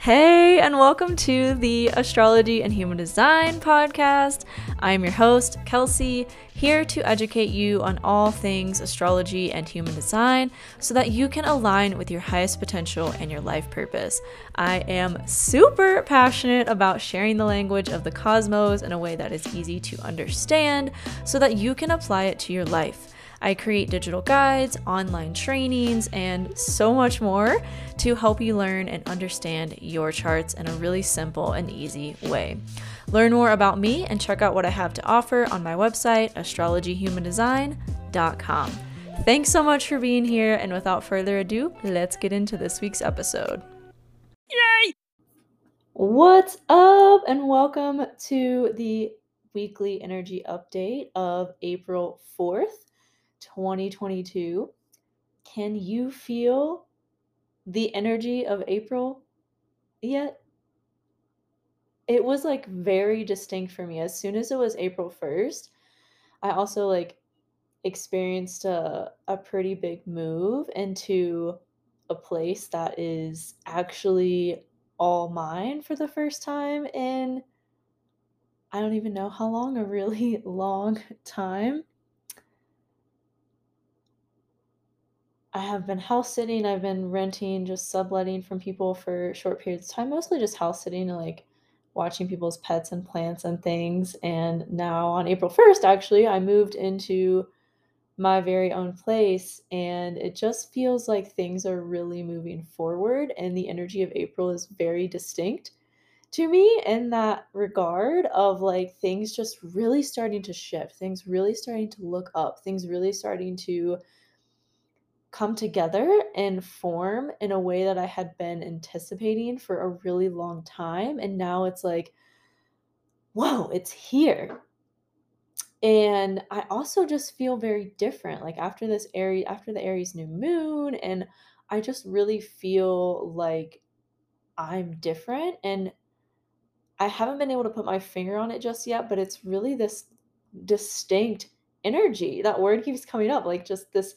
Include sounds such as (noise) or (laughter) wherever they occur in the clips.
Hey, and welcome to the Astrology and Human Design podcast. I'm your host, Kelsey, here to educate you on all things astrology and human design so that you can align with your highest potential and your life purpose. I am super passionate about sharing the language of the cosmos in a way that is easy to understand so that you can apply it to your life. I create digital guides, online trainings, and so much more to help you learn and understand your charts in a really simple and easy way. Learn more about me and check out what I have to offer on my website, astrologyhumandesign.com. Thanks so much for being here, and without further ado, let's get into this week's episode. Yay! What's up, and welcome to the weekly energy update of April 4th. 2022. Can you feel the energy of April yet? It was like very distinct for me. As soon as it was April 1st, I also like experienced a, a pretty big move into a place that is actually all mine for the first time in I don't even know how long, a really (laughs) long time. I have been house sitting. I've been renting, just subletting from people for short periods of time, mostly just house sitting and like watching people's pets and plants and things. And now on April 1st, actually, I moved into my very own place and it just feels like things are really moving forward and the energy of April is very distinct to me in that regard of like things just really starting to shift, things really starting to look up, things really starting to come together and form in a way that I had been anticipating for a really long time. And now it's like, whoa, it's here. And I also just feel very different. Like after this Aries, after the Aries new moon, and I just really feel like I'm different. And I haven't been able to put my finger on it just yet, but it's really this distinct energy. That word keeps coming up, like just this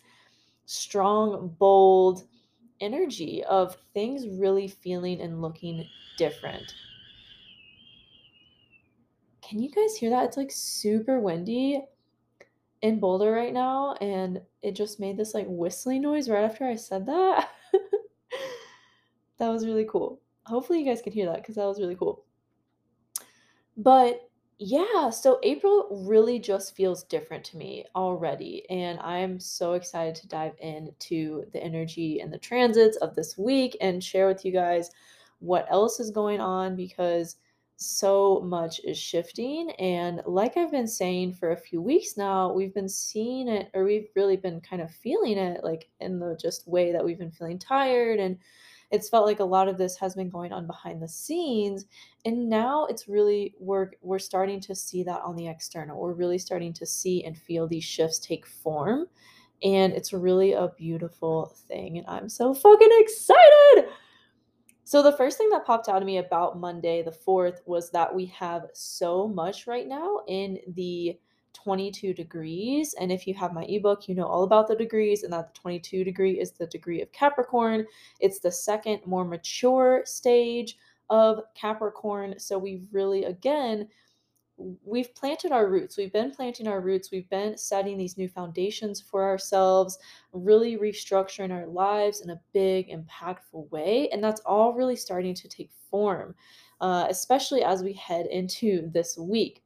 strong, bold energy of things really feeling and looking different. Can you guys hear that? It's like super windy in Boulder right now, and it just made this like whistling noise right after I said that. (laughs) that was really cool. Hopefully, you guys can hear that because that was really cool. But yeah, so April really just feels different to me already. And I'm so excited to dive into the energy and the transits of this week and share with you guys what else is going on because so much is shifting. And like I've been saying for a few weeks now, we've been seeing it, or we've really been kind of feeling it, like in the just way that we've been feeling tired and it's felt like a lot of this has been going on behind the scenes and now it's really we're we're starting to see that on the external. We're really starting to see and feel these shifts take form and it's really a beautiful thing and i'm so fucking excited! So the first thing that popped out of me about monday the 4th was that we have so much right now in the 22 degrees. And if you have my ebook, you know all about the degrees, and that the 22 degree is the degree of Capricorn. It's the second, more mature stage of Capricorn. So we've really, again, we've planted our roots. We've been planting our roots. We've been setting these new foundations for ourselves, really restructuring our lives in a big, impactful way. And that's all really starting to take form, uh, especially as we head into this week.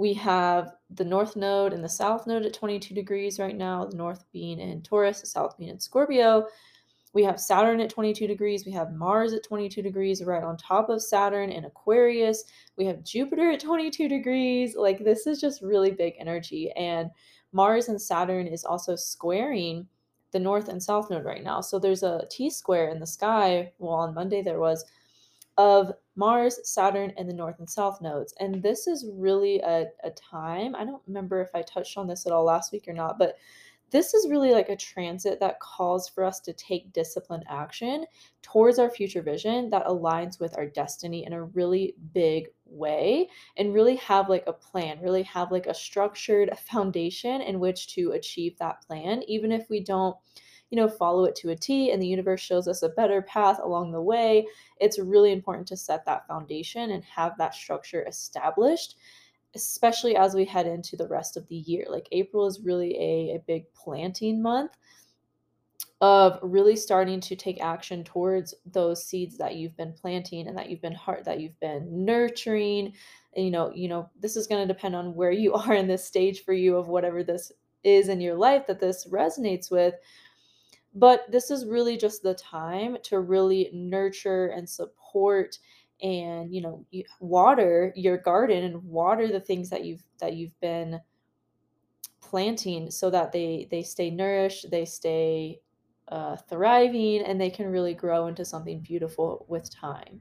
We have the north node and the south node at 22 degrees right now, the north being in Taurus, the south being in Scorpio. We have Saturn at 22 degrees. We have Mars at 22 degrees, right on top of Saturn in Aquarius. We have Jupiter at 22 degrees. Like, this is just really big energy. And Mars and Saturn is also squaring the north and south node right now. So there's a T square in the sky. Well, on Monday there was of Mars, Saturn, and the North and South nodes. And this is really a, a time, I don't remember if I touched on this at all last week or not, but this is really like a transit that calls for us to take disciplined action towards our future vision that aligns with our destiny in a really big way and really have like a plan, really have like a structured foundation in which to achieve that plan, even if we don't you know, follow it to a T and the universe shows us a better path along the way. It's really important to set that foundation and have that structure established especially as we head into the rest of the year. Like April is really a, a big planting month of really starting to take action towards those seeds that you've been planting and that you've been heart that you've been nurturing and, you know you know this is going to depend on where you (laughs) are in this stage for you of whatever this is in your life that this resonates with but this is really just the time to really nurture and support and you know water your garden and water the things that you've that you've been planting so that they they stay nourished they stay uh, thriving and they can really grow into something beautiful with time.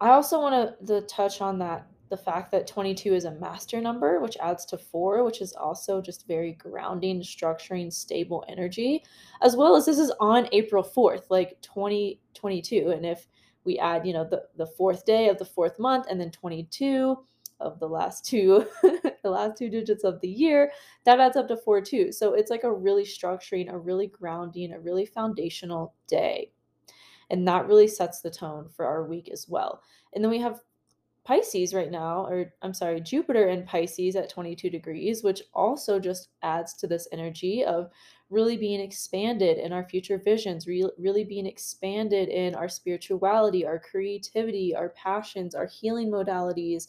I also want to touch on that the fact that 22 is a master number, which adds to four, which is also just very grounding, structuring, stable energy, as well as this is on April 4th, like 2022. And if we add, you know, the, the fourth day of the fourth month and then 22, of the last two (laughs) the last two digits of the year that adds up to four too. So it's like a really structuring a really grounding a really foundational day. And that really sets the tone for our week as well. And then we have Pisces right now, or I'm sorry, Jupiter in Pisces at 22 degrees, which also just adds to this energy of really being expanded in our future visions, re- really being expanded in our spirituality, our creativity, our passions, our healing modalities,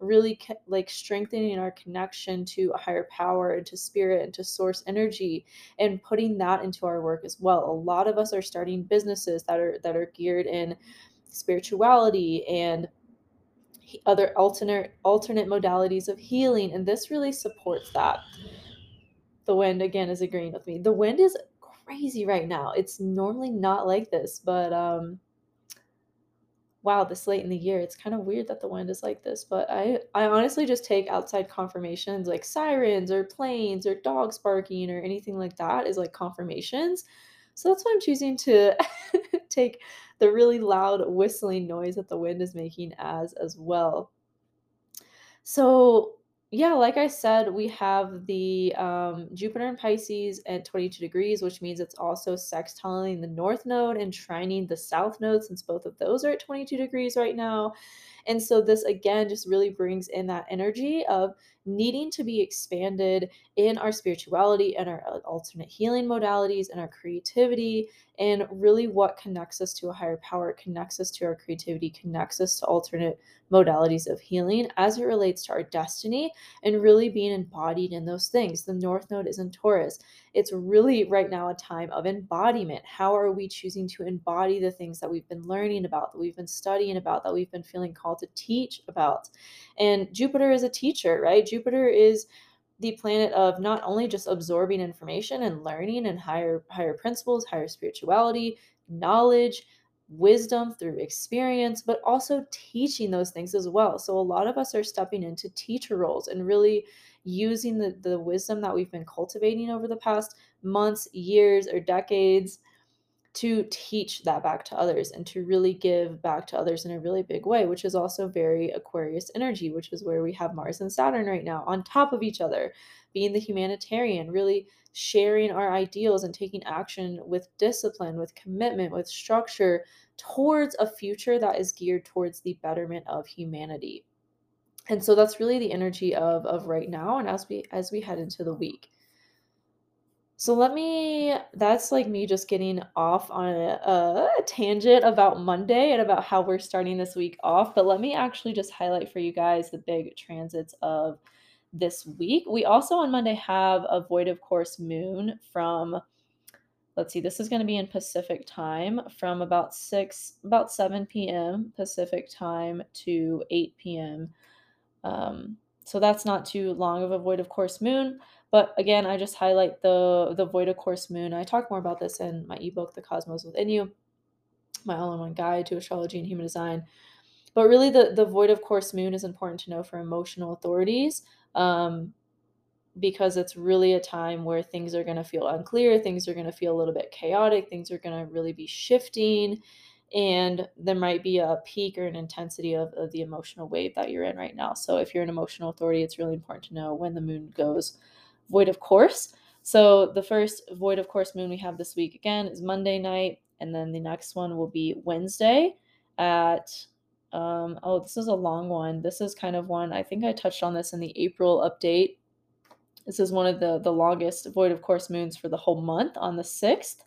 really like strengthening our connection to a higher power and to spirit and to source energy and putting that into our work as well. A lot of us are starting businesses that are that are geared in spirituality and other alternate alternate modalities of healing and this really supports that the wind again is agreeing with me the wind is crazy right now it's normally not like this but um wow, this late in the year, it's kind of weird that the wind is like this. But I, I honestly just take outside confirmations like sirens or planes or dogs barking or anything like that is like confirmations. So that's why I'm choosing to (laughs) take the really loud whistling noise that the wind is making as as well. So yeah, like I said, we have the um, Jupiter in Pisces at 22 degrees, which means it's also sextiling the north node and trining the south node, since both of those are at 22 degrees right now. And so, this again just really brings in that energy of needing to be expanded in our spirituality and our uh, alternate healing modalities and our creativity and really what connects us to a higher power connects us to our creativity connects us to alternate modalities of healing as it relates to our destiny and really being embodied in those things. The north node is in taurus. It's really right now a time of embodiment. How are we choosing to embody the things that we've been learning about that we've been studying about that we've been feeling called to teach about and jupiter is a teacher right Jupiter is the planet of not only just absorbing information and learning and higher higher principles, higher spirituality, knowledge, wisdom through experience, but also teaching those things as well. So a lot of us are stepping into teacher roles and really using the, the wisdom that we've been cultivating over the past months, years, or decades to teach that back to others and to really give back to others in a really big way, which is also very Aquarius energy, which is where we have Mars and Saturn right now on top of each other, being the humanitarian, really sharing our ideals and taking action with discipline, with commitment, with structure towards a future that is geared towards the betterment of humanity. And so that's really the energy of of right now and as we as we head into the week. So let me that's like me just getting off on a, a tangent about Monday and about how we're starting this week off, but let me actually just highlight for you guys the big transits of this week. We also on Monday have a void of course moon from let's see, this is going to be in Pacific time from about 6 about 7 p.m. Pacific time to 8 p.m. Um, so that's not too long of a void of course moon. But again, I just highlight the the void of course moon. I talk more about this in my ebook, The Cosmos Within You, my all-in-one guide to astrology and human design. But really, the the void of course moon is important to know for emotional authorities. Um, because it's really a time where things are going to feel unclear, things are going to feel a little bit chaotic, things are going to really be shifting, and there might be a peak or an intensity of, of the emotional wave that you're in right now. So, if you're an emotional authority, it's really important to know when the moon goes void of course. So the first void of course moon we have this week again is Monday night, and then the next one will be Wednesday at um, oh, this is a long one. This is kind of one I think I touched on this in the April update. This is one of the the longest void of course moons for the whole month on the 6th.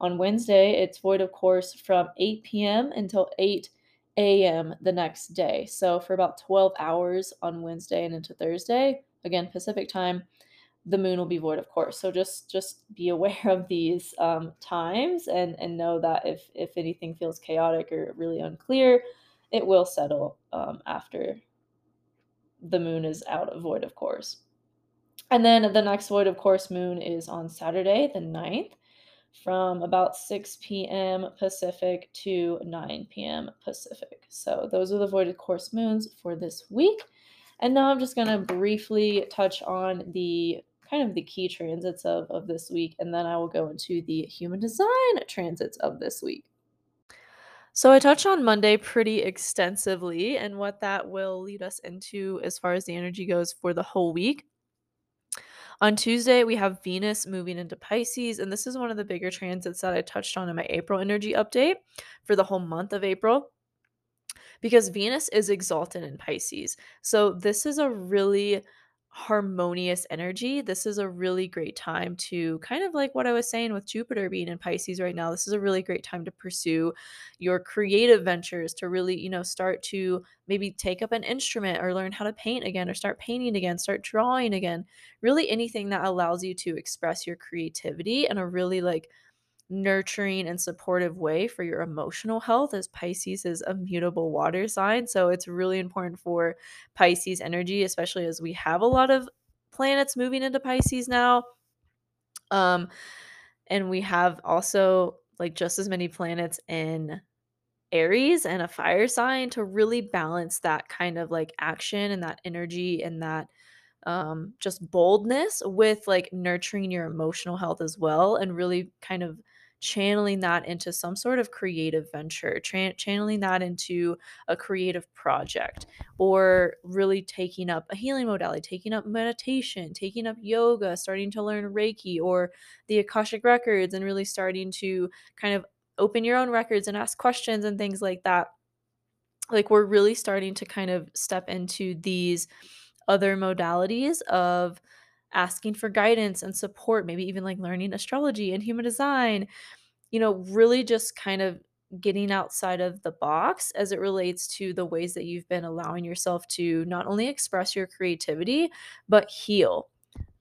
On Wednesday, it's void of course from 8 p.m. until 8 a.m. the next day. So for about 12 hours on Wednesday and into Thursday, again Pacific time, the moon will be void of course. So just just be aware of these um, times and and know that if if anything feels chaotic or really unclear, it will settle um, after the moon is out of void of course. And then the next void of course moon is on Saturday, the 9th, from about 6 p.m. Pacific to 9 p.m. Pacific. So those are the void of course moons for this week. And now I'm just going to briefly touch on the kind of the key transits of, of this week, and then I will go into the human design transits of this week. So I touched on Monday pretty extensively and what that will lead us into as far as the energy goes for the whole week. On Tuesday, we have Venus moving into Pisces, and this is one of the bigger transits that I touched on in my April energy update for the whole month of April because Venus is exalted in Pisces. So this is a really harmonious energy. This is a really great time to kind of like what I was saying with Jupiter being in Pisces right now. This is a really great time to pursue your creative ventures, to really, you know, start to maybe take up an instrument or learn how to paint again or start painting again, start drawing again. Really anything that allows you to express your creativity in a really like nurturing and supportive way for your emotional health as Pisces is a mutable water sign. So it's really important for Pisces energy, especially as we have a lot of planets moving into Pisces now. Um and we have also like just as many planets in Aries and a fire sign to really balance that kind of like action and that energy and that um just boldness with like nurturing your emotional health as well and really kind of channeling that into some sort of creative venture, tra- channeling that into a creative project, or really taking up a healing modality, taking up meditation, taking up yoga, starting to learn Reiki or the Akashic Records, and really starting to kind of open your own records and ask questions and things like that. Like, we're really starting to kind of step into these other modalities of asking for guidance and support, maybe even like learning astrology and human design, you know, really just kind of getting outside of the box as it relates to the ways that you've been allowing yourself to not only express your creativity, but heal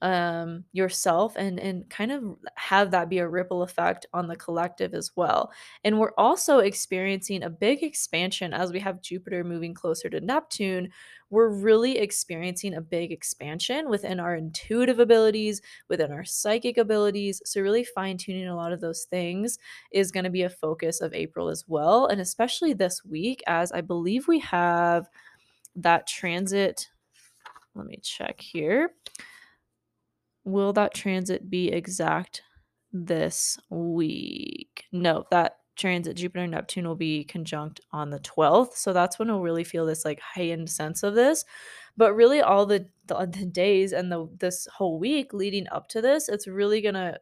um yourself and and kind of have that be a ripple effect on the collective as well. And we're also experiencing a big expansion as we have jupiter moving closer to neptune. We're really experiencing a big expansion within our intuitive abilities within our psychic abilities. So really fine tuning a lot of those things is going to be a focus of april as well. And especially this week as i believe we have that transit let me check here Will that transit be exact this week? No, that transit Jupiter Neptune will be conjunct on the 12th. So that's when we'll really feel this like heightened sense of this. But really all the the, the days and the this whole week leading up to this, it's really going to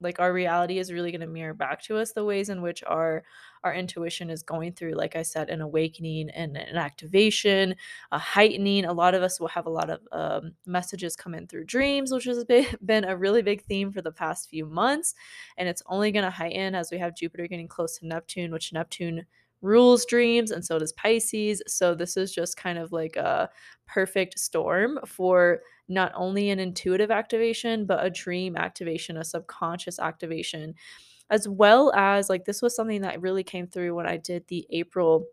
like our reality is really going to mirror back to us the ways in which our our intuition is going through like i said an awakening and an activation a heightening. A lot of us will have a lot of um, messages come in through dreams which has (laughs) been a really big theme for the past few months and it's only going to heighten as we have jupiter getting close to neptune which neptune rules dreams and so does pisces. So this is just kind of like a perfect storm for not only an intuitive activation, but a dream activation, a subconscious activation, as well as like this was something that really came through when I did the April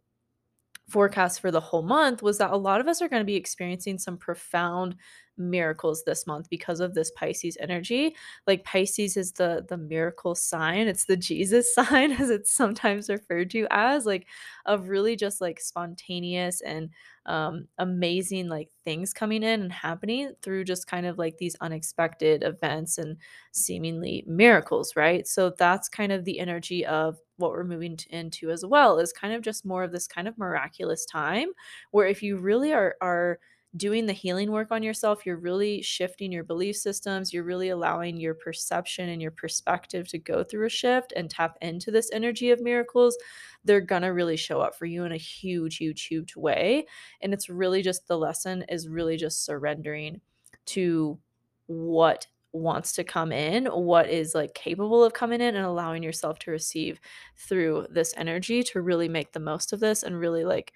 forecast for the whole month was that a lot of us are going to be experiencing some profound miracles this month because of this Pisces energy. Like Pisces is the the miracle sign. It's the Jesus (laughs) sign as it's sometimes referred to as like of really just like spontaneous and um amazing like things coming in and happening through just kind of like these unexpected events and seemingly miracles, right? So that's kind of the energy of what we're moving into as well is kind of just more of this kind of miraculous time where if you really are are doing the healing work on yourself, you're really shifting your belief systems, you're really allowing your perception and your perspective to go through a shift and tap into this energy of miracles, they're gonna really show up for you in a huge, huge, huge way. And it's really just the lesson is really just surrendering to what wants to come in, what is like capable of coming in, and allowing yourself to receive through this energy to really make the most of this and really like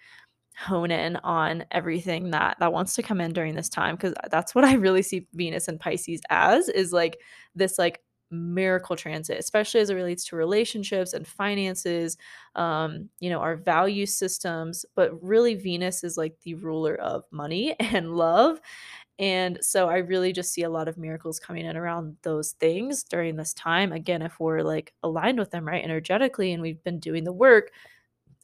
hone in on everything that that wants to come in during this time because that's what I really see Venus and Pisces as is like this like miracle transit especially as it relates to relationships and finances um you know our value systems but really Venus is like the ruler of money (laughs) and love and so I really just see a lot of miracles coming in around those things during this time again if we're like aligned with them right energetically and we've been doing the work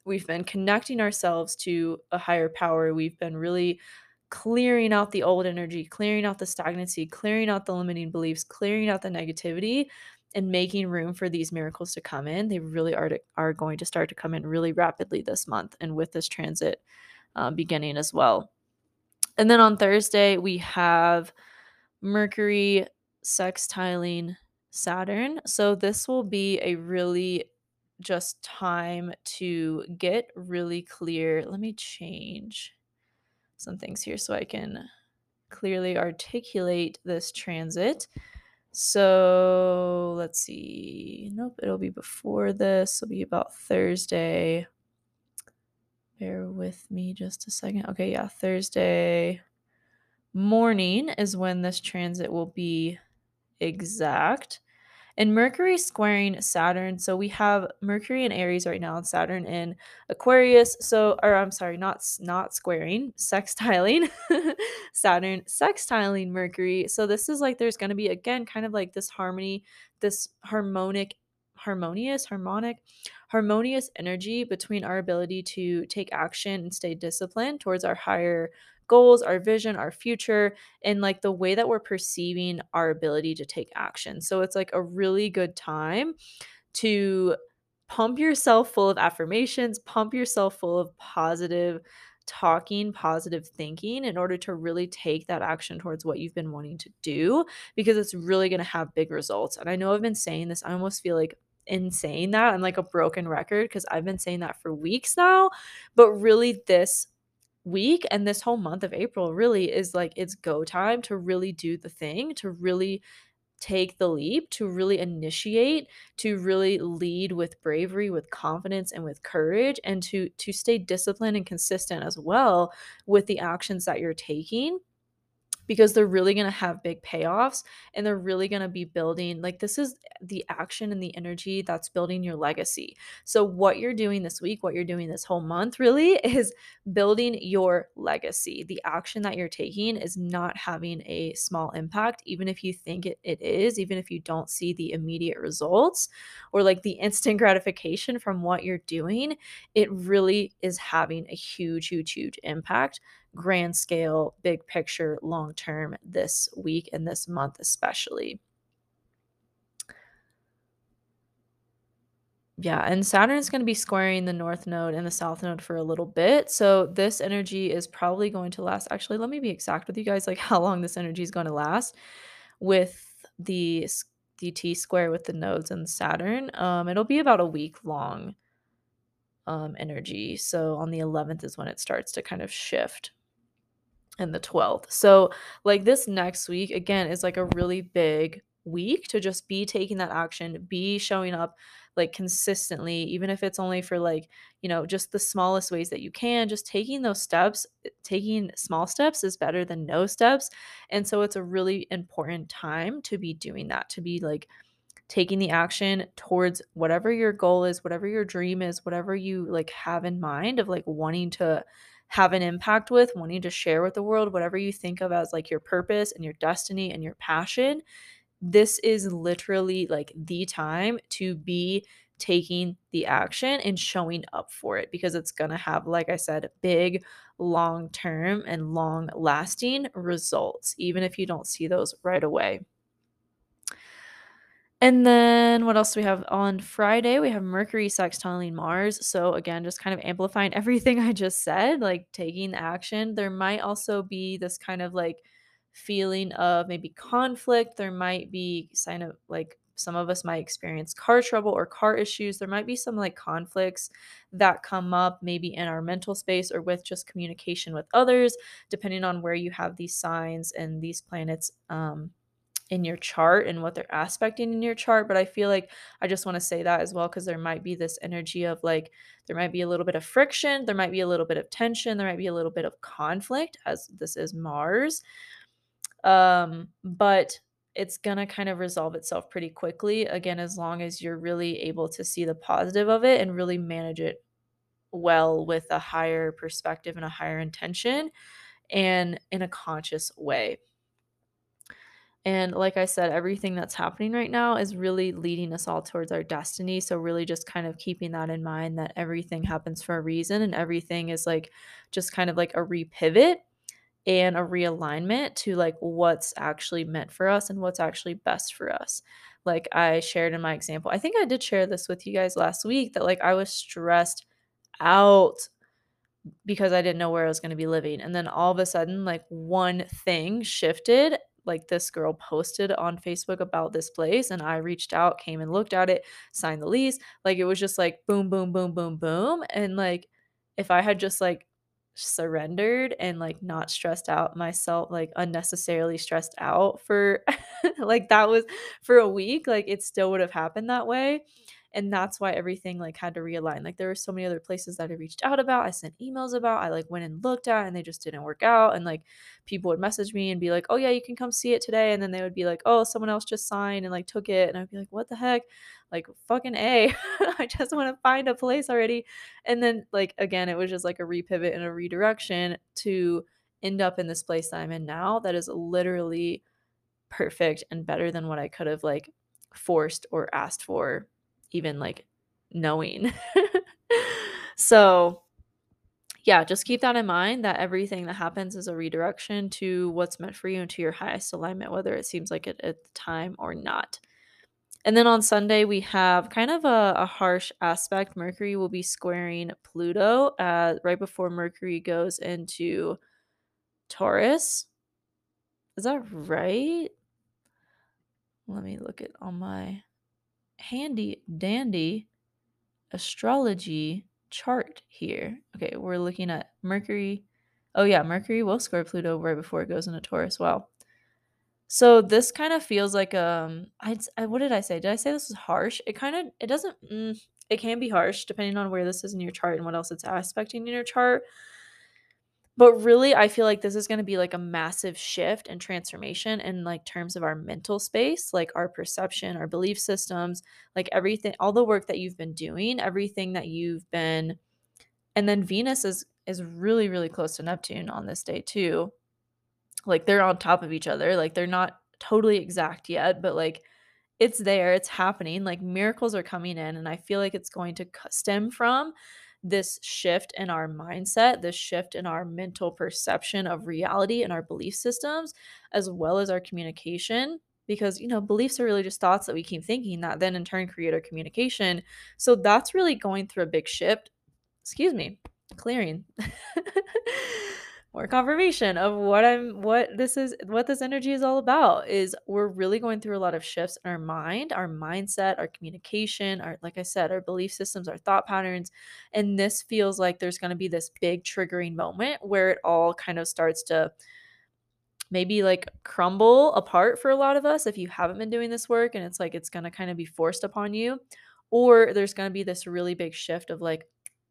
we've been connecting ourselves to a higher power. We've been really clearing out the old energy, clearing out the stagnancy, clearing out the limiting beliefs, clearing out the negativity and making room for these miracles to come in. They really are to, are going to start to come in really rapidly this month and with this transit um, beginning as well. And then on Thursday we have Mercury sextiling Saturn. So this will be a really just time to get really clear. Let me change some things here so I can clearly articulate this transit. So let's see. Nope, it'll be before this. It'll be about Thursday. Bear with me just a second. Okay, yeah, Thursday morning is when this transit will be exact and Mercury squaring Saturn. So we have Mercury in Aries right now and Saturn in Aquarius. So or I'm sorry, not not squaring, sextiling (laughs) Saturn, sextiling Mercury. So this is like there's going to be again kind of like this harmony, this harmonic harmonious, harmonic, harmonious energy between our ability to take action and stay disciplined towards our higher goals, our vision, our future, and like the way that we're perceiving our ability to take action. So it's like a really good time to pump yourself full of affirmations, pump yourself full of positive talking, positive thinking in order to really take that action towards what you've been wanting to do because it's really going to have big results. And I know I've been saying this, I almost feel like in saying that I'm like a broken record because I've been saying that for weeks now, but really this week and this whole month of April really is like it's go time to really do the thing, to really take the leap, to really initiate, to really lead with bravery, with confidence and with courage and to to stay disciplined and consistent as well with the actions that you're taking because they're really going to have big payoffs and they're really going to be building like this is the action and the energy that's building your legacy. So what you're doing this week, what you're doing this whole month really (laughs) is building your legacy. The action that you're taking is not having a small impact even if you think it, it is, even if you don't see the immediate results or like the (laughs) instant gratification from what you're doing, it really is having a huge huge huge impact grand scale, big picture, long term this week and this month, especially. Yeah, and Saturn is going to be squaring the north node and the south node for a little bit. So this energy is probably going to last. Actually, let me be exact with you guys like (laughs) how long this energy is going to last with the the T square with the nodes and Saturn. Um it'll be about a week long um energy. So on the 11th is when it starts to kind of shift and the 12th. So, like this next week again is like a really big week to just be taking that action, be showing up like consistently, even if it's only for like, you know, just the smallest ways that you can, just taking those steps, eh, taking small steps is better than no steps. And so it's a really important time to be doing that, to be like taking the action towards whatever your goal is, whatever your dream is, whatever you like have in mind of like wanting to have an impact with, wanting to share with the world, whatever you think of as like your purpose and your destiny and your passion, this is literally like the time to be taking the action and showing up for it because it's going to have, like I said, big, long term and long lasting results, even if you don't see those right away. And then what else do we have on Friday? We have Mercury sextiling Mars. So again, just kind of amplifying (laughs) everything I just said, like taking action. There might also be this kind of like feeling of maybe conflict. There might be sign of like some of us might experience car trouble or car issues. There might be some like conflicts that come up maybe in our mental space or with just communication with others, depending on where you have these signs and these planets um in your chart and what they're aspecting in your chart. But I feel like I just want to say that as well because there might be this energy of like, there might be a little bit of friction, there might be a little bit of tension, there might be a little bit of conflict, as this is Mars. Um, but it's gonna kind of resolve itself pretty quickly. Again, as long as you're really able to see the positive of it and really manage it well with a higher perspective and a higher intention and in a conscious way. And like I said, everything that's happening right now is really leading us all towards our destiny. So, really, just kind of keeping that in mind that everything happens for a reason and everything is like just kind of like a repivot and a realignment to like what's actually meant for us and what's actually best for us. Like I shared in my example, I think I did share this with you guys last week that like I was stressed out because I didn't know where I was going to be living. And then all of a sudden, like one thing shifted. Like this girl posted on Facebook about this place, and I reached out, came and looked at it, signed the lease. Like it was just like boom, boom, boom, boom, boom. And like if I had just like surrendered and like not stressed out myself, like unnecessarily stressed out for (laughs) like that was for a week, like it still would have happened that way and that's why everything like had to realign like there were so many other places that i reached out about i sent emails about i like went and looked at and they just didn't work out and like people would message me and be like oh yeah you can come see it today and then they would be like oh someone else just signed and like took it and i'd be like what the heck? Like fucking a (laughs) i just want to find a place already and then like again it was just like a repivot and a redirection to end up in this place that i'm in now that is literally perfect and better than what i could have like forced or asked for even like knowing. (laughs) so, yeah, just keep that in mind that everything that happens is a redirection to what's meant for you and to your highest alignment, whether it seems like it at the time or not. And then on Sunday, we have kind of a, a harsh aspect. Mercury will be squaring Pluto uh, right before Mercury goes into Taurus. Is that right? Let me look at all my handy dandy astrology chart here. Okay, we're looking at Mercury. Oh yeah, Mercury will square Pluto right before it goes into Taurus. Wow. So this kind of feels like um I, I what did I say? Did I say this was harsh? It kind of it doesn't mm, it can be harsh depending on where this is in your chart and what else it's aspecting in your chart. But really, I feel like this is gonna be, like, a massive shift and transformation in, like, terms of our mental space, like, our perception, our belief systems, like, everything all the work that you've been doing, everything that you've been and then Venus is is really, really close to Neptune on this day too. Like, they're on top of each other, like, they're not totally exact yet, but, like, it's there, it's happening, like, miracles are coming in, and I feel like it's going to stem from this shift in our mindset, this shift in our mental perception of reality and our belief systems, as well as our communication. Because, you know, beliefs are really just thoughts that we keep thinking that then in turn create our communication. So that's really going through a big shift. Excuse me, clearing. (laughs) more confirmation of what I'm what this is what this energy is all about is we're really going through a lot of shifts in our mind, our mindset, our communication, our like I said, our belief systems, our thought patterns, and this feels like there's going to be this big triggering moment where it all kind of starts to maybe like crumble apart for a lot of us if you haven't been doing this work and it's like it's going to kind of be forced upon you. Or there's going to be this really big shift of like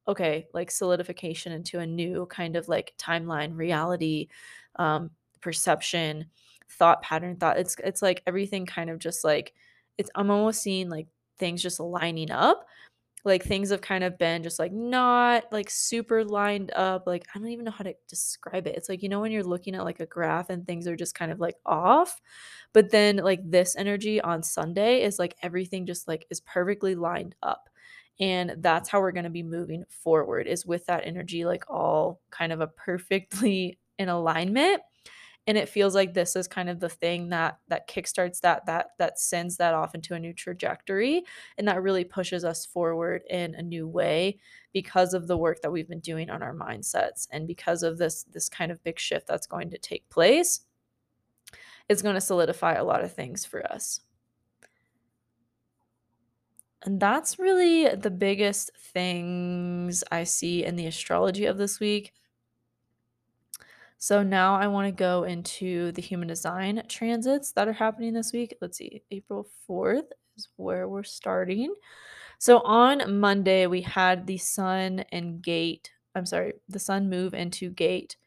okay, like solidification into a new kind of like timeline, reality, um, perception, thought pattern, thought. It's it's like everything kind of just like it's I'm almost seeing like things just lining up. Like things have kind of been just like not like super lined up. Like I don't even know how to describe it. It's like, you know, when you're looking at like a graph and things are just kind of like off. But then like this energy on Sunday is like everything just like is perfectly lined up and that's how we're going to be moving forward is with that energy like all kind of a perfectly (laughs) in alignment and it feels like this is kind of the thing that that kickstarts that that that sends that off into a new trajectory and that really pushes us forward in a new way because of the work that we've been doing on our mindsets and because of this this kind of big shift that's going to take place it's going to solidify a lot of things for us and that's really the biggest things I see in the astrology of this week. So now I want to go into the human design transits that are happening this week. Let's see, April 4th is where we're starting. So on Monday, we had the sun and gate, I'm sorry, the sun move into gate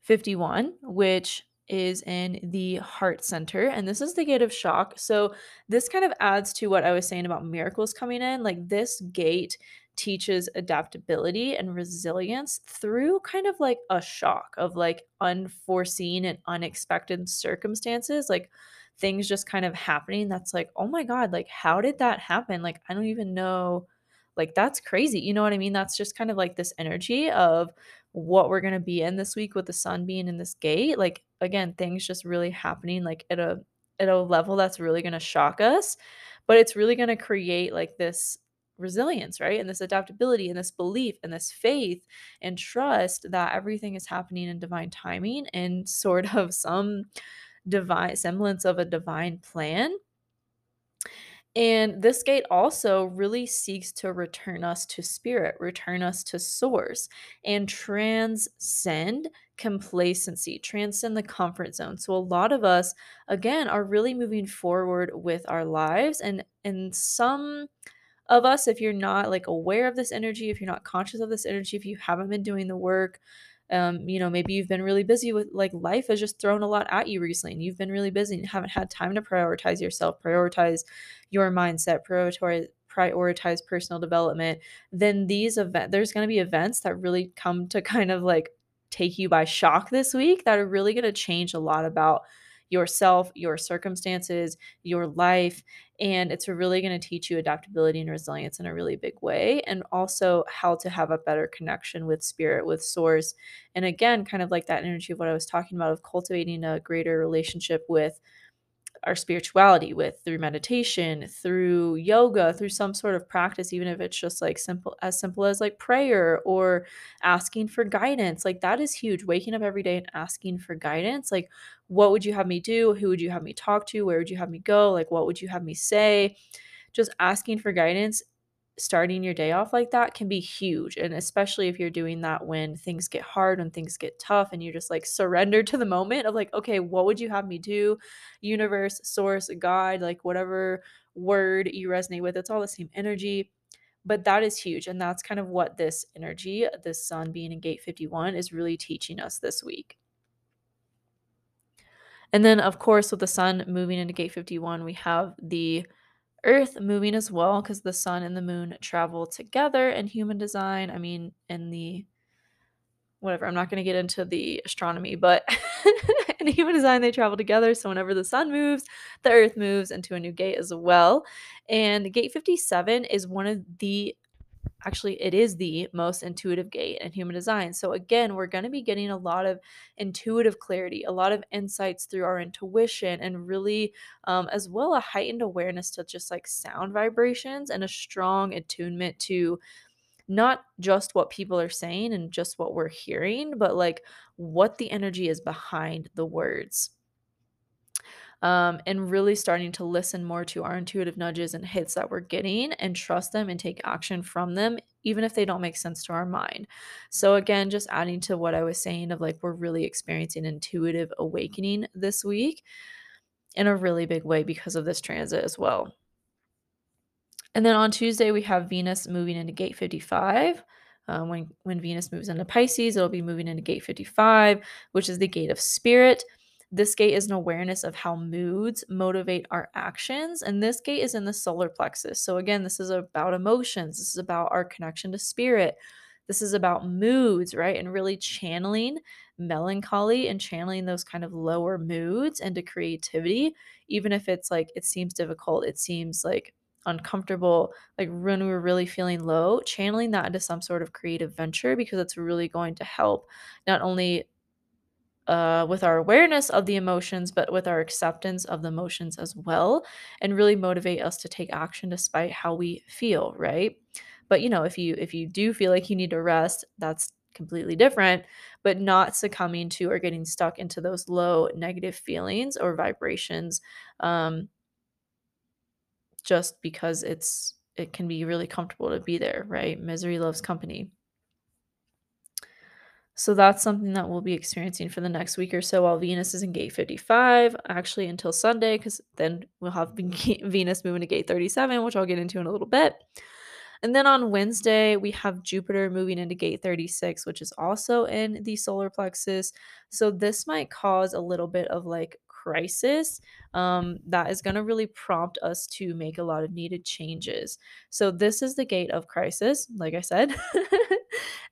51, which is in the heart center. And this is the gate of shock. So, this kind of adds to what I was saying about miracles coming in. Like, this gate teaches adaptability and resilience through kind of like a shock of like unforeseen and unexpected circumstances. Like, things just kind of happening that's like, oh my God, like, how did that happen? Like, I don't even know. Like, that's crazy. You know what I mean? That's just kind of like this energy of what we're gonna be in this week with the sun being in this gate. Like again, things just really happening like at a at a level that's really gonna shock us, but it's really gonna create like this resilience, right? And this adaptability and this belief and this faith and trust that everything is happening in divine timing and sort of some divine semblance of a divine plan and this gate also really seeks to return us to spirit, return us to source, and transcend complacency, transcend the comfort zone. So a lot of us again are really moving forward with our lives and and some of us if you're not like aware of this energy, if you're not conscious of this energy, if you haven't been doing the work, um, you know, maybe you've been really busy with like life has just thrown a lot at you recently and you've been really busy and haven't had time to prioritize yourself, prioritize your mindset, prioritize prioritize personal development, then these event there's going to be events that really come to (laughs) kind of like take you by shock this week that are really going to change a lot about yourself, your circumstances, your life. And it's really going to teach you adaptability and resilience in a really big way. And also how to have a better connection with spirit, with source. And again, kind of like that energy of what I was talking about of cultivating a greater relationship with our spirituality with through meditation, through yoga, through some sort of practice, even if it's just like simple as simple as like prayer or asking for guidance. Like that is huge. Waking up every day and asking for guidance. Like, what would you have me do? Who would you have me talk to? Where would you have me go? Like, what would you have me say? Just asking for guidance starting your day off like that can be huge. And especially if you're doing that when things get hard, when things get tough, and you just like surrender to the moment of like, okay, what would you have me do? Universe, source, God, like whatever word you resonate with, it's all the same energy. But that is huge. And that's kind of what this energy, this sun being in gate 51, is really teaching us this week. And then, of course, with the sun moving into gate 51, we have the Earth moving as well because the sun and the moon travel together in human design. I mean, in the whatever, I'm not going to get into the astronomy, but (laughs) in human design, they travel together. So whenever the sun moves, the earth moves into a new gate as well. And gate 57 is one of the actually it is the most intuitive gate in human design. So again we're going to be getting a lot of intuitive clarity a lot of insights through our intuition and really um, as well a heightened awareness to just like sound vibrations and a strong attunement to not just what people are saying and just what we're hearing but like what the energy is behind the words um, and really starting to listen more to our intuitive nudges and hits that we're getting and trust them and take action from them, even if they don't make sense to our mind. So, again, just adding to what I was saying of like, we're really experiencing intuitive awakening this week in a really big way because of this transit as well. And then on Tuesday, we have Venus moving into gate 55. Um, when, when Venus moves into Pisces, it'll be moving into gate 55, which is the gate of spirit. This gate is an awareness of how moods motivate our actions. And this gate is in the solar plexus. So, again, this is about emotions. This is about our connection to spirit. This is about moods, right? And really channeling melancholy and channeling those kind of lower moods into creativity, even if it's like it seems difficult, it seems like uncomfortable, like when we're really feeling low, channeling that into some sort of creative venture because it's really going to help not only uh, with our awareness of the emotions, but with our acceptance of the emotions as well, and really motivate us to take action despite how we feel, right? But you know, if you if you do feel like you need to rest, that's completely different, but not succumbing to or getting stuck into those low negative feelings or vibrations um, just because it's it can be really comfortable to be there, right? Misery loves company. So that's something that we'll be experiencing for the next week or so while Venus is in gate 55, actually until Sunday, because then we'll have (laughs) Venus moving to gate 37, which I'll get into in a little bit. And then on Wednesday, we have Jupiter moving into gate 36, which is also in the solar plexus. So this might cause a little bit of like crisis um, that is going to really prompt us to make a lot of needed changes. So this is the gate of crisis, like I said. (laughs)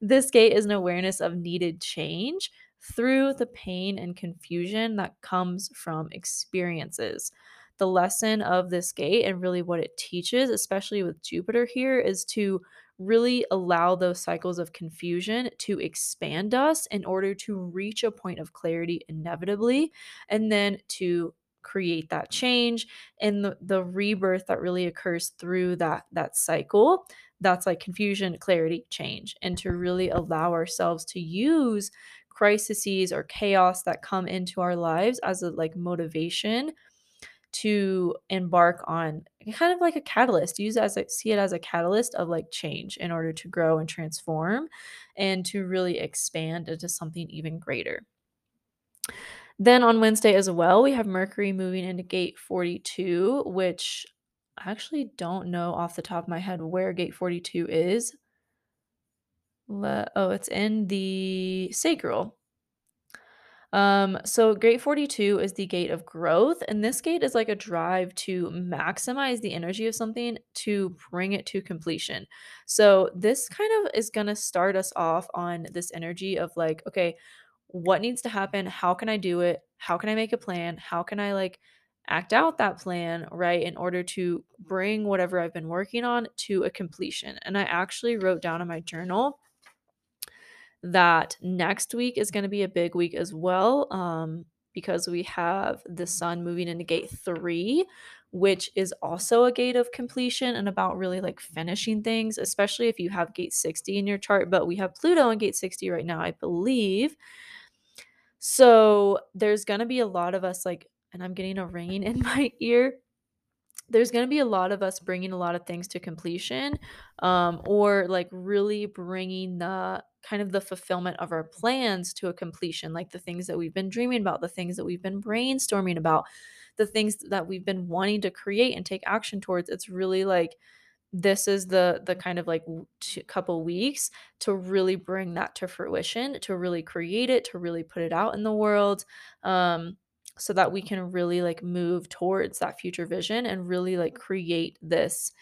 this gate is an awareness of needed change through the pain and confusion that comes from experiences. The lesson of this gate and really what it teaches, especially with Jupiter here, is to really allow those cycles of confusion to expand us in order to reach a point of clarity inevitably and then to create that change and the, the rebirth that really occurs through that that cycle that's like confusion clarity change and to really allow ourselves to use crises or chaos that come into our lives as a like motivation to embark on kind of like a catalyst use it as a, see it as a catalyst of like change in order to grow and transform and to really expand into something even greater then on wednesday as well we have mercury moving into gate 42 which i actually don't know off the top of my head where gate 42 is Le- oh it's in the sacral um, so gate 42 is the gate of growth, and this gate is like a drive to maximize the energy of something to bring it to completion. So this kind of is going to start us off on this energy of like, okay, what needs to happen? How can I do it? How can I make a plan? How can I like act out that plan, right, in order to bring whatever I've been working on to a completion? And I actually wrote down in my journal that next week is going to be a big week as well um, because we have the sun moving into gate three, which is also a gate of completion and about really like finishing things, especially if you have gate 60 in your chart. But we have Pluto in gate 60 right now, I believe. So there's going to be a lot of us like, and I'm getting a ring in (laughs) my ear. There's going to be a lot of us bringing a lot of things to completion um, or like really bringing the kind of the fulfillment of our plans to a completion like the things that we've been dreaming about the things that we've been brainstorming about the things that we've been wanting to create and take action towards. It's really like this is the the kind of like couple weeks to really bring that to fruition to really create it to really put it out in the world um so that we can really like move towards that future vision and really like create this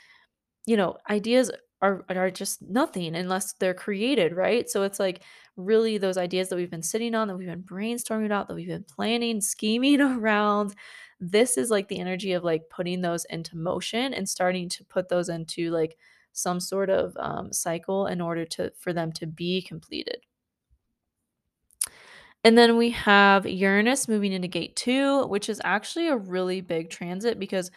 you know ideas are are just nothing unless they're created right? So it's like really those ideas that we've been sitting on that we've been brainstorming about that we've been planning scheming (laughs) around this is like the energy of like putting those into motion and starting to put those into like some sort of um, cycle in order to for them to be completed. And then we have Uranus moving into gate two, which is actually a really big transit because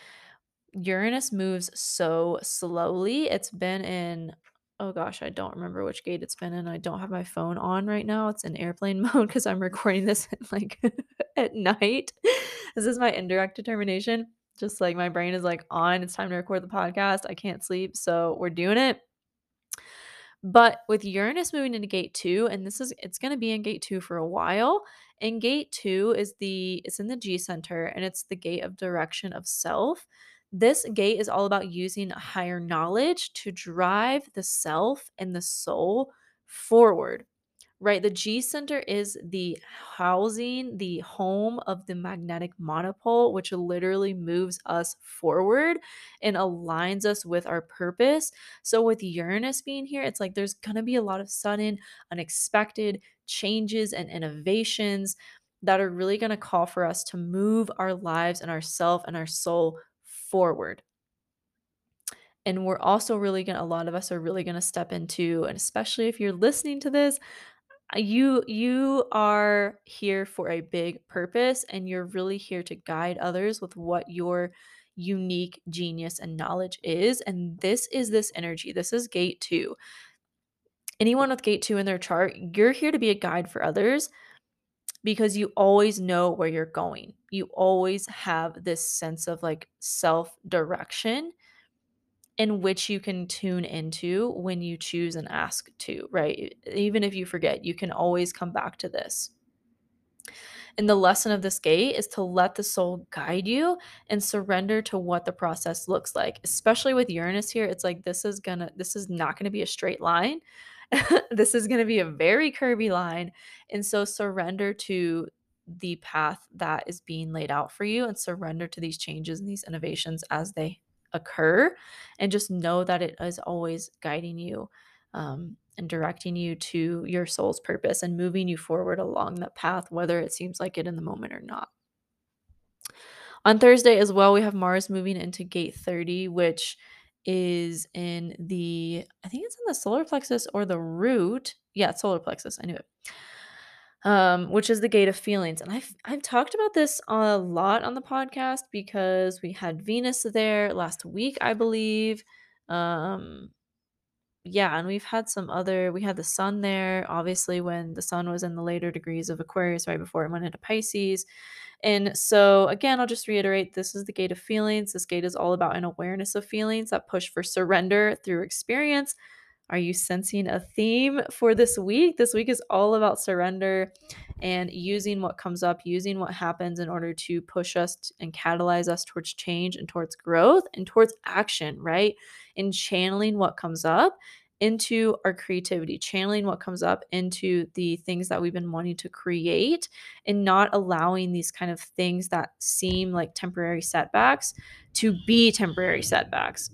Uranus moves so slowly. It's been in, oh gosh, I don't remember which gate it's been in. I don't have my phone on right now. It's in airplane (laughs) mode because I'm recording this at like (laughs) at night. This is my indirect determination. Just like my brain is like on, it's time to record the podcast. I can't sleep. So we're doing it. But with Uranus moving into gate 2 and this is it's going to be in gate 2 for a while. And gate 2 is the it's in the G center and it's the gate of direction of self. This gate is all about using higher knowledge to drive the self and the soul forward right? The G center is the housing, the home of the magnetic monopole, which literally moves us forward and aligns us with our purpose. So, with Uranus being here, it's like there's going to be a lot of sudden, unexpected changes and innovations that are really going to call for us to move our lives and ourself and our soul forward. And we're also really going to a lot of us are really going to step into and especially if you're listening to this uh, you you are here for a big purpose and you're really here to guide others with what your unique genius and knowledge is and this is this energy. This is gate 2 anyone with gate 2 in their chart you're here to be a guide for others because you always know where you're going you always have this sense of like self direction in which you can tune into when you choose and ask to, right? Even if you forget, you can always come back to this. And the lesson of this gate is to let the soul guide you and surrender to what the process looks like. Especially with Uranus here, it's like this is gonna, this is not gonna be a straight line. (laughs) this is gonna be a very curvy line. And so surrender to the path that is being laid out for you and surrender to these changes and these innovations as they occur and just know that it is always guiding you um, and directing you to your soul's purpose and moving you forward along that path whether it seems like it in the moment or not. On thursday as well we have mars moving into gate 30 which is in the i think it's in the solar plexus or the root. Yeah solar plexus i knew it um, which is the gate of feelings. And I've I've talked about this a lot on the podcast because we had Venus there last week, I believe. Um, yeah, and we've had some other. We had the Sun there, obviously, when the Sun was in the later degrees of Aquarius, right before it went into Pisces. And so, again, I'll just reiterate this is the gate of feelings. This gate is all about an awareness of feelings that push for surrender through experience are you sensing a theme for this week? This week is all about surrender and using what comes up, using what happens in order to push us and catalyze us towards change and towards growth and towards action, right? And channeling what comes up into our creativity, channeling what comes up into the things that we've been wanting to create and not allowing these kind of things that seem like temporary setbacks to be temporary setbacks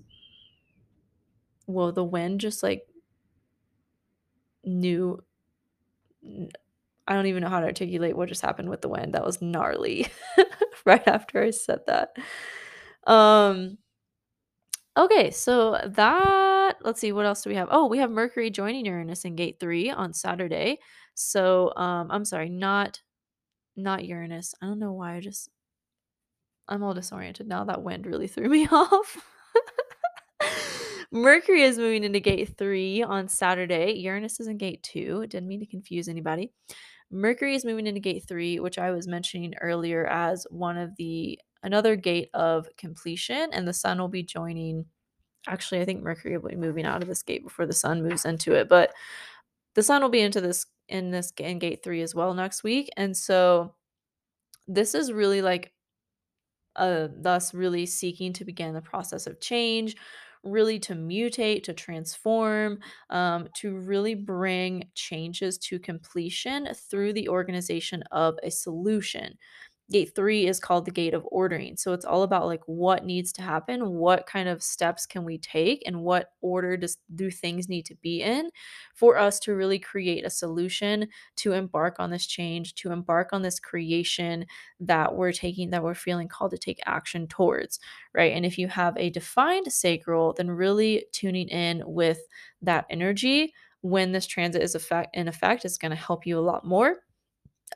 well, the wind just like knew. I don't even know how to articulate what just happened with the wind. That was gnarly. (laughs) right after I said that. Um. Okay, so that let's see what else do we have? Oh, we have Mercury joining Uranus in Gate Three on Saturday. So, um, I'm sorry, not not Uranus. I don't know why I just I'm all disoriented now. That wind really threw me (laughs) off. Mercury is moving into gate three on Saturday. Uranus is in gate two. Didn't mean to confuse anybody. Mercury is moving into gate three, which I was mentioning earlier as one of the another gate of completion, and the sun will be joining. Actually, I think Mercury will be moving out of this gate before the sun moves into it, but the sun will be into this in this in gate three as well next week. And so this is really like uh, thus really seeking to begin the process of change, really to mutate, to transform, um, to really bring changes to completion through the organization of a solution. Gate three is called the gate of ordering. So it's all about like what needs to happen, what kind of steps can we take, and what order does do things need to be in for us to really create a solution to embark on this change, to embark on this creation that we're taking, that we're feeling called to take action towards, right? And if you have a defined sacral, then really tuning in with that energy when this transit is effect in effect is going to help you a lot more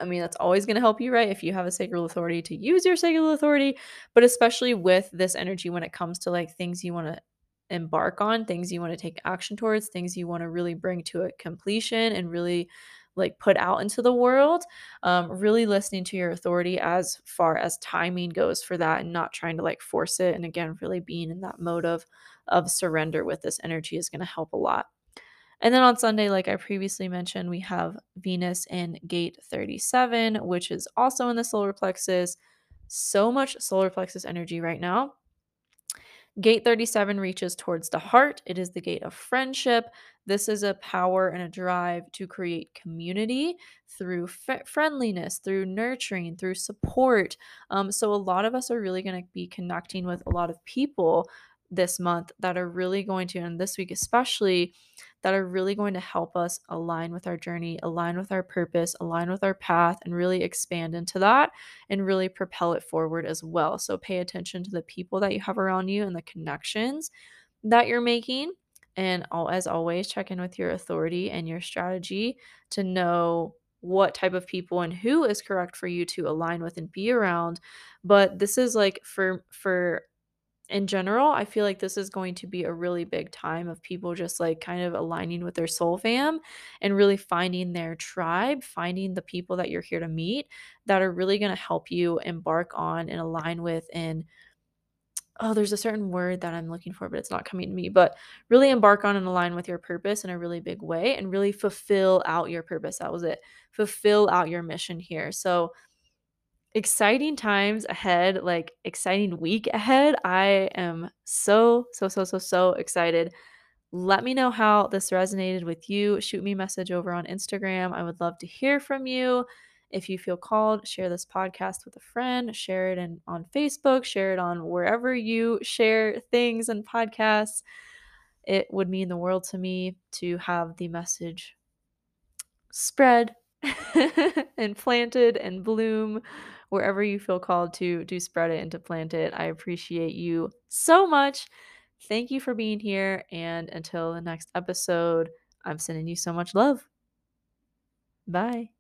I mean, that's always going to help you, right? If you have a sacral authority to use your sacral authority, but especially with this energy when it comes to like things you want to embark on, things you want to take action towards, things you want to really bring to a completion and really like put out into the world. Um, really listening to your authority as far as timing goes for that and not trying to like force it. And again, really being in that mode of, of surrender with this energy is going to help a lot. And then on Sunday, like I previously mentioned, we have Venus in gate 37, which is also in the solar plexus. So much solar plexus energy right now. Gate 37 reaches towards the heart. It is the gate of friendship. This is a power and a drive to create community through f- friendliness, through nurturing, through support. Um, so, a lot of us are really going to be connecting with a lot of people this month that are really going to, and this week especially, that are really going to help us align with our journey, align with our purpose, align with our path, and really expand into that and really propel it forward as well. So pay attention to the people that you have around you and the connections that you're making And as always, check in with your authority and your strategy to know what type of people and who is correct for you to align with and be around. But this is like for for in general, I feel like this is going to be a really big time of people just like kind of aligning with their soul fam and really finding their tribe, finding the people that you're here to meet that are really going to help you embark on and align with and oh, there's a certain word that I'm looking for, but it's not coming to me, but really embark on and align with your purpose in a really big way and really fulfill out your purpose. That was it. Fulfill out your mission here. So, exciting times ahead, like exciting week ahead. I am so, so, so, so, so excited. Let me know how this resonated with you. Shoot me a message over on Instagram. I would love to hear from you. If you feel called, share this podcast with a friend, share it in, on Facebook, share it on wherever you share things and podcasts. It would mean the world to me to have the message spread (laughs) and planted and bloom wherever you feel called to do spread it and to plant it. I appreciate you so much. Thank you for being here. And until the next episode, I'm sending you so much love. Bye.